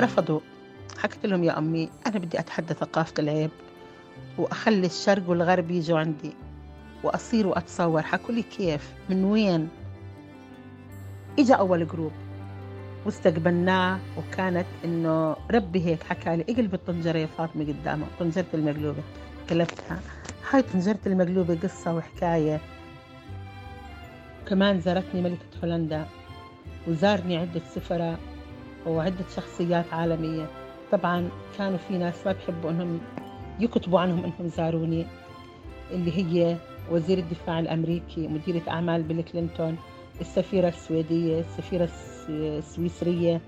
رفضوا. حكيت لهم يا أمي أنا بدي أتحدى ثقافة العيب وأخلي الشرق والغرب يجوا عندي وأصير وأتصور. حكوا لي كيف؟ من وين؟ إجا أول جروب واستقبلناه وكانت إنه ربي هيك حكى لي. اقلب الطنجرة يا فاطمة قدامه طنجرة المقلوبة. قلبتها هاي طنجرة المقلوبة قصة وحكاية. كمان زارتني ملكة هولندا وزارني عدة سفراء. وعدة شخصيات عالمية. طبعا كانوا في ناس ما بحبوا إنهم يكتبوا عنهم إنهم زاروني اللي هي وزير الدفاع الأمريكي مديرة أعمال بيل كلينتون السفيرة السويدية السفيرة السويسرية.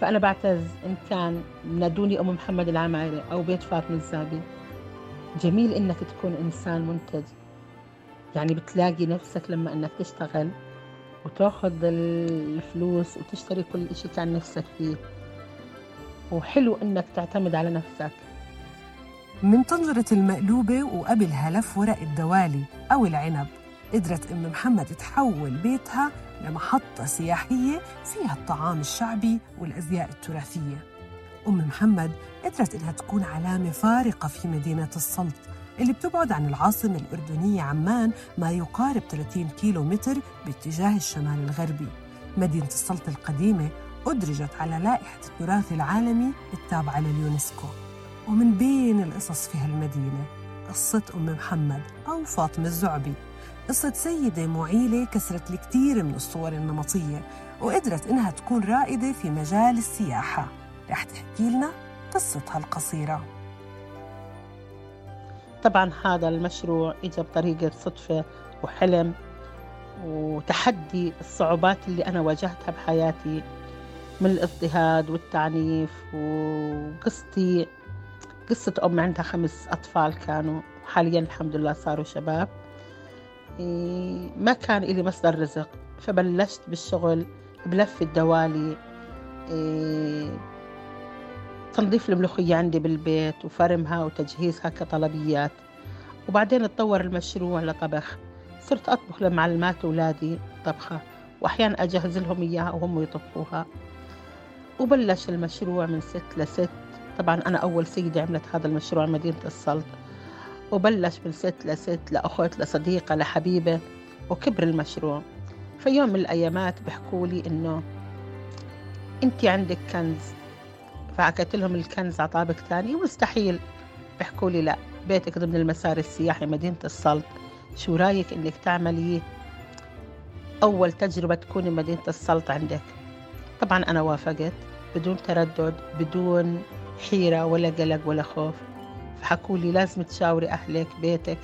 فأنا بعتز إن كان نادوني أم محمد العمايرة أو بيت فاطمة الزابي. جميل إنك تكون إنسان منتج. يعني بتلاقي نفسك لما إنك تشتغل وتاخذ الفلوس وتشتري كل إشي كان نفسك فيه. وحلو إنك تعتمد على نفسك. من طنجرة المقلوبة وقبلها لف ورق الدوالي أو العنب قدرت أم محمد تحول بيتها لمحطة سياحية فيها الطعام الشعبي والأزياء التراثية. أم محمد قدرت إنها تكون علامة فارقة في مدينة السلط اللي بتبعد عن العاصمة الأردنية عمان ما يقارب 30 كيلو متر باتجاه الشمال الغربي. مدينة السلط القديمة أدرجت على لائحة التراث العالمي التابعة لليونسكو. ومن بين القصص في هالمدينة قصة أم محمد أو فاطمة الزعبي. قصة سيدة معيلة كسرت الكثير من الصور النمطية وقدرت إنها تكون رائدة في مجال السياحة. رح تحكي لنا قصتها القصيرة. طبعا هذا المشروع إجا بطريقة صدفة وحلم وتحدي الصعوبات اللي أنا واجهتها بحياتي من الاضطهاد والتعنيف وقصتي قصة أم عندها خمس أطفال كانوا حاليا الحمد لله صاروا شباب. إيه، ما كان إلي مصدر رزق فبلشت بالشغل بلف الدوالي. إيه، تنظيف الملوخية عندي بالبيت وفرمها وتجهيزها كطلبيات. وبعدين اتطور المشروع لطبخ. صرت أطبخ لمعلمات أولادي طبخة وأحيانا أجهز لهم إياها وهم يطبخوها. وبلش المشروع من ست لست. طبعا أنا أول سيدة عملت هذا المشروع مدينة السلط وبلش من ست لست لأخت لصديقة لحبيبة وكبر المشروع. في يوم من الأيامات بحكوا لي إنه أنت عندك كنز فحكيت لهم الكنز عطابك ثاني مستحيل. بحكوا لي لا بيتك ضمن المسار السياحي مدينة السلط. شو رأيك إنك تعملي أول تجربة تكوني مدينة السلط عندك؟ طبعا أنا وافقت بدون تردد بدون حيرة ولا قلق ولا خوف. فحكوا لي لازم تشاوري أهلك بيتك.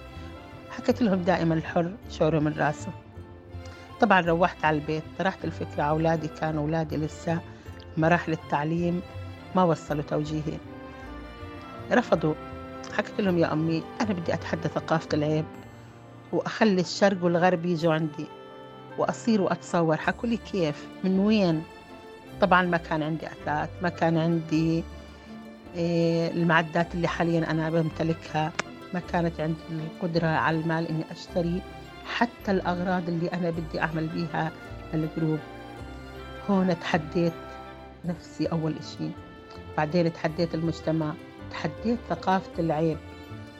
حكيت لهم دائما الحر شعره من راسه طبعا روحت على البيت طرحت الفكرة على أولادي كانوا أولادي لسه. مراحل التعليم ما وصلوا توجيهي. رفضوا. حكيت لهم يا أمي أنا بدي أتحدى ثقافة العيب وأخلي الشرق والغرب يجوا عندي وأصير وأتصور. حكوا لي كيف؟ من وين؟ طبعا ما كان عندي أثاث ما كان عندي إيه، المعدات اللي حاليا أنا بمتلكها. ما كانت عندي القدرة على المال إني أشتري حتى الأغراض اللي أنا بدي أعمل بيها الجروب. هون تحديت نفسي أول إشي. بعدين تحديت المجتمع تحديت ثقافة العيب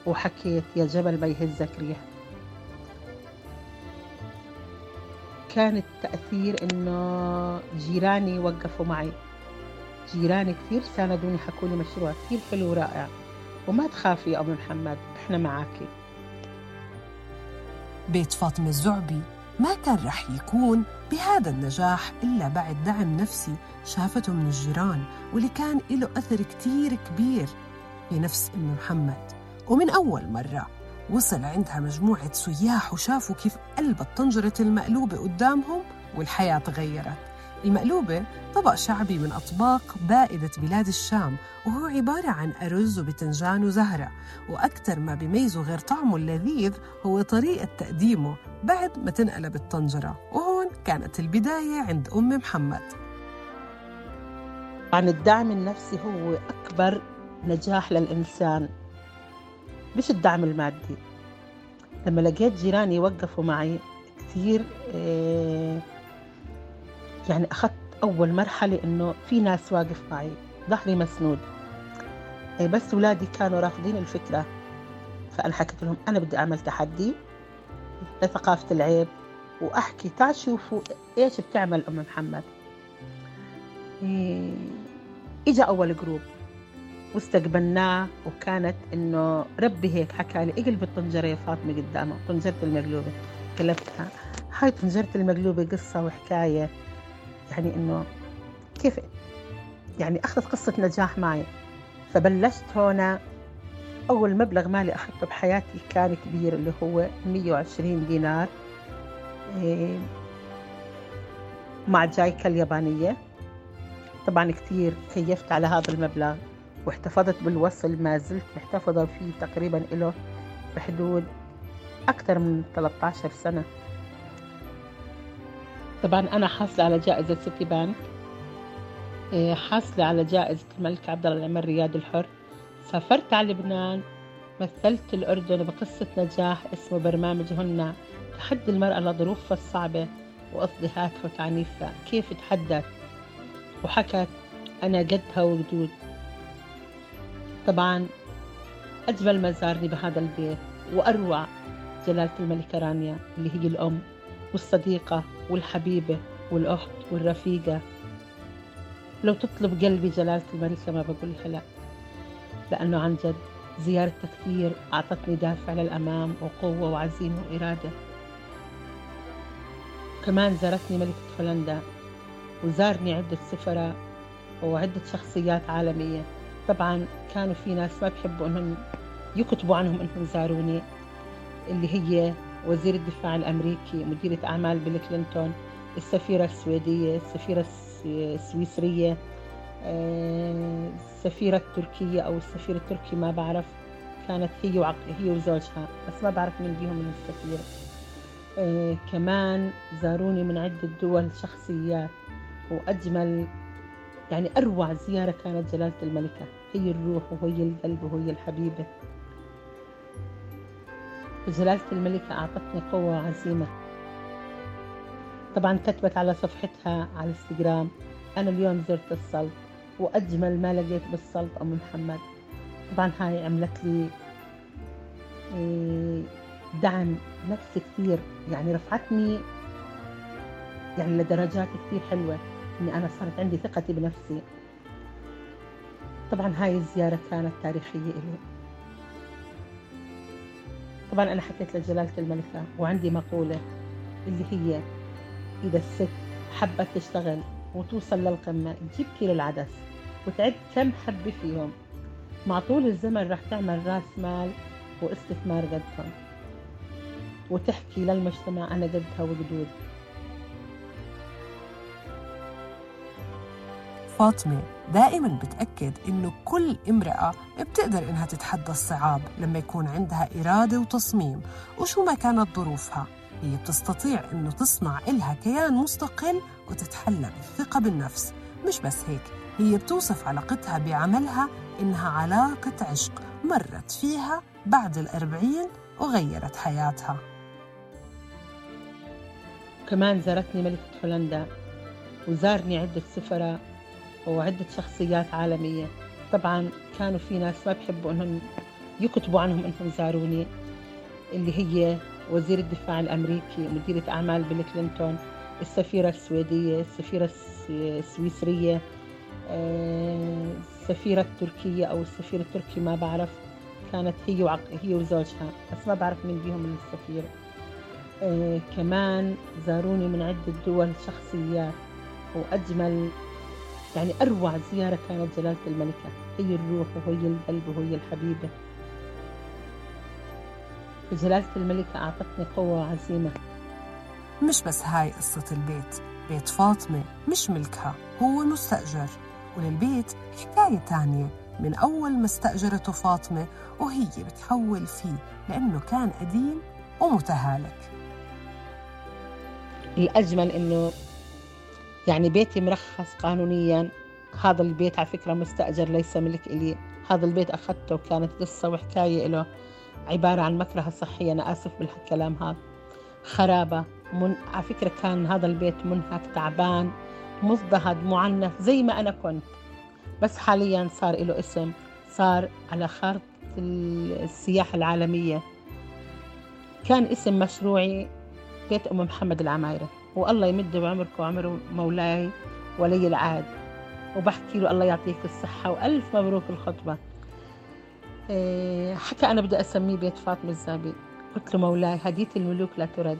وحكيت يا جبل ما يهزك ريح. كان التأثير إنه جيراني وقفوا معي. جيراني كثير ساندوني حكوا لي مشروع كثير حلو ورائع. وما تخافي يا أم محمد إحنا معاكي. بيت فاطمة الزعبي ما كان رح يكون بهذا النجاح إلا بعد دعم نفسي؟ شافته من الجيران واللي كان له أثر كتير كبير في نفس أم محمد. ومن أول مرة وصل عندها مجموعة سياح وشافوا كيف قلبت طنجرة المقلوبة قدامهم والحياة تغيرت. المقلوبة طبق شعبي من أطباق بائدة بلاد الشام وهو عبارة عن أرز وبتنجان وزهرة وأكثر ما بيميزه غير طعمه اللذيذ هو طريقة تقديمه بعد ما تنقلب الطنجرة وهون كانت البداية عند أم محمد. عن الدعم النفسي هو أكبر نجاح للإنسان. مش الدعم المادي. لما لقيت جيراني يوقفوا معي كثير آه، يعني أخذت أول مرحلة إنه في ناس واقف معي ظهري مسنود. إيه، بس ولادي كانوا رافضين الفكرة. فأنا حكيت لهم أنا بدي أعمل تحدي لثقافة العيب وأحكي تعال شوفوا إيش بتعمل أم محمد. إيه، إجا أول جروب واستقبلناه وكانت إنه ربي هيك حكى لي اقلب الطنجرة يا فاطمة قدامه طنجرة المقلوبة قلبتها. هاي طنجرة المقلوبة قصة وحكاية. يعني إنه كيف؟ يعني أخذت قصة نجاح معي فبلشت هنا أول مبلغ مالي أخذته بحياتي كان كبير اللي هو 120 دينار إيه، مع جايكا اليابانية. طبعا كثير كيفت على هذا المبلغ واحتفظت بالوصل ما زلت محتفظة فيه تقريبا له بحدود أكثر من 13 سنة. طبعا أنا حاصلة على جائزة سيتي بانك. إيه، حاصلة على جائزة الملك عبد الله العمر رياض الحر. سافرت على لبنان مثلت الأردن بقصة نجاح اسمه برنامج هنا تحدي المرأة لظروفها الصعبة واضطهادها وتعنيفها كيف تحدت؟ وحكت أنا قدها وجدود طبعا أجمل ما زارني بهذا البيت وأروع جلالة الملكة رانيا اللي هي الأم. والصديقة والحبيبة والأخت والرفيقة. لو تطلب قلبي جلالة الملكة ما بقولها لا لأنه عن جد زيارتها كثير أعطتني دافع للأمام وقوة وعزيمة وإرادة. كمان زارتني ملكة هولندا وزارني عدة سفراء وعدة شخصيات عالمية. طبعا كانوا في ناس ما بحبوا إنهم يكتبوا عنهم إنهم زاروني اللي هي وزير الدفاع الأمريكي مديرة أعمال بيل كلينتون السفيرة السويدية السفيرة السويسرية آه، السفيرة التركية أو السفير التركي ما بعرف كانت هي وعق... هي وزوجها بس ما بعرف مين بيهم من السفير. آه كمان زاروني من عدة دول شخصيات وأجمل يعني أروع زيارة كانت جلالة الملكة هي الروح وهي القلب وهي الحبيبة. جلالة الملكة أعطتني قوة وعزيمة طبعا كتبت على صفحتها على الإنستغرام أنا اليوم زرت السلط وأجمل ما لقيت بالسلط أم محمد. طبعا هاي عملت لي إيه، دعم نفسي كثير يعني رفعتني يعني لدرجات كثير حلوة إني أنا صارت عندي ثقتي بنفسي. طبعا هاي الزيارة كانت تاريخية إلي. طبعا أنا حكيت لجلالة الملكة وعندي مقولة اللي هي إذا الست حبت تشتغل وتوصل للقمة تجيب كيلو العدس وتعد كم حبة فيهم. مع طول الزمن رح تعمل رأس مال واستثمار قدهم وتحكي للمجتمع أنا قدها وقدود. فاطمة دائما بتأكد إنه كل امرأة بتقدر إنها تتحدى الصعاب لما يكون عندها إرادة وتصميم وشو ما كانت ظروفها. هي بتستطيع إنه تصنع إلها كيان مستقل وتتحلى بالثقة بالنفس. مش بس هيك هي بتوصف علاقتها بعملها إنها علاقة عشق مرت فيها بعد الأربعين وغيرت حياتها. كمان زارتني ملكة هولندا وزارني عدة سفراء وعدة شخصيات عالمية. طبعا كانوا في ناس ما بحبوا إنهم يكتبوا عنهم إنهم زاروني اللي هي وزير الدفاع الأمريكي مديرة أعمال بيل كلينتون السفيرة السويدية السفيرة السويسرية آه، السفيرة التركية أو السفير التركي ما بعرف. كانت هي وعق... هي وزوجها بس ما بعرف مين بيهم من السفير. آه كمان زاروني من عدة دول شخصيات وأجمل يعني أروع زيارة كانت جلالة الملكة. هي الروح وهي القلب وهي الحبيبة. جلالة الملكة أعطتني قوة وعزيمة مش بس هاي قصة البيت. بيت فاطمة مش ملكها هو مستأجر. وللبيت حكاية تانية. من أول ما استأجرته فاطمة وهي بتحول فيه لأنه كان قديم ومتهالك. الأجمل إنه يعني بيتي مرخص قانونيا. هذا البيت على فكرة مستأجر ليس ملك إلي. هذا البيت أخذته وكانت قصة وحكاية له عبارة عن مكرهة صحية. أنا آسف بالكلام هذا. خرابة. من... على فكرة كان هذا البيت منهك تعبان مضطهد معنف زي ما أنا كنت. بس حاليا صار له اسم. صار على خارطة السياحة العالمية. كان اسم مشروعي بيت أم محمد العمايرة. والله يمد بعمرك وعمر مولاي ولي العهد. وبحكي له الله يعطيك الصحة وألف مبروك الخطبة. إيه، حكى أنا بدي أسميه بيت فاطمة الزابي. قلت له مولاي هدية الملوك لا ترد.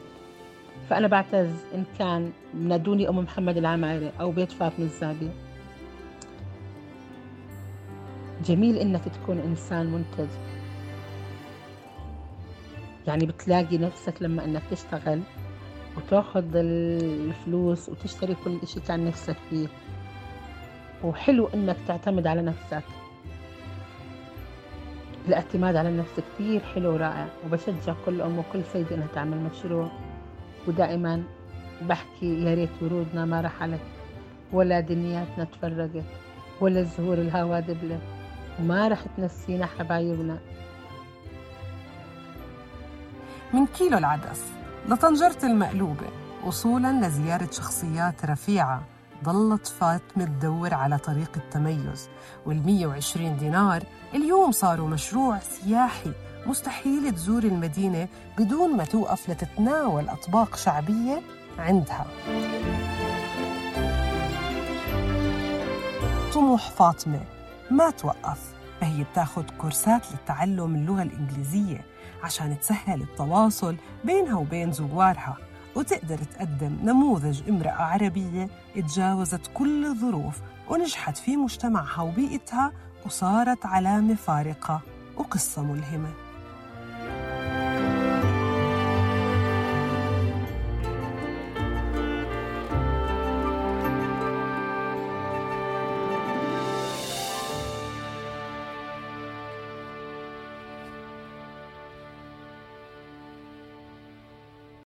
فأنا بعتز إن كان نادوني أم محمد العمايرة أو بيت فاطمة الزابي. جميل إنك تكون إنسان منتج. يعني بتلاقي نفسك لما إنك تشتغل وتاخذ الفلوس وتشتري كل إشي كان نفسك فيه. وحلو إنك تعتمد على نفسك. الاعتماد على النفس كثير حلو ورائع وبشجع كل أم وكل سيدة إنها تعمل مشروع. ودائما بحكي يا ريت ورودنا ما رحلت ولا دنياتنا تفرقت ولا الزهور الهوا دبلت وما رح تنسينا حبايبنا. من كيلو العدس. لطنجرة المقلوبة وصولا لزيارة شخصيات رفيعة ضلت فاطمة تدور على طريق التميز وال 120 دينار اليوم صاروا مشروع سياحي مستحيل تزور المدينة بدون ما توقف لتتناول أطباق شعبية عندها. طموح فاطمة ما توقف. فهي بتاخد كورسات للتعلم اللغة الإنجليزية عشان تسهل التواصل بينها وبين زوارها وتقدر تقدم نموذج امرأة عربية تجاوزت كل الظروف ونجحت في مجتمعها وبيئتها وصارت علامة فارقة وقصة ملهمة.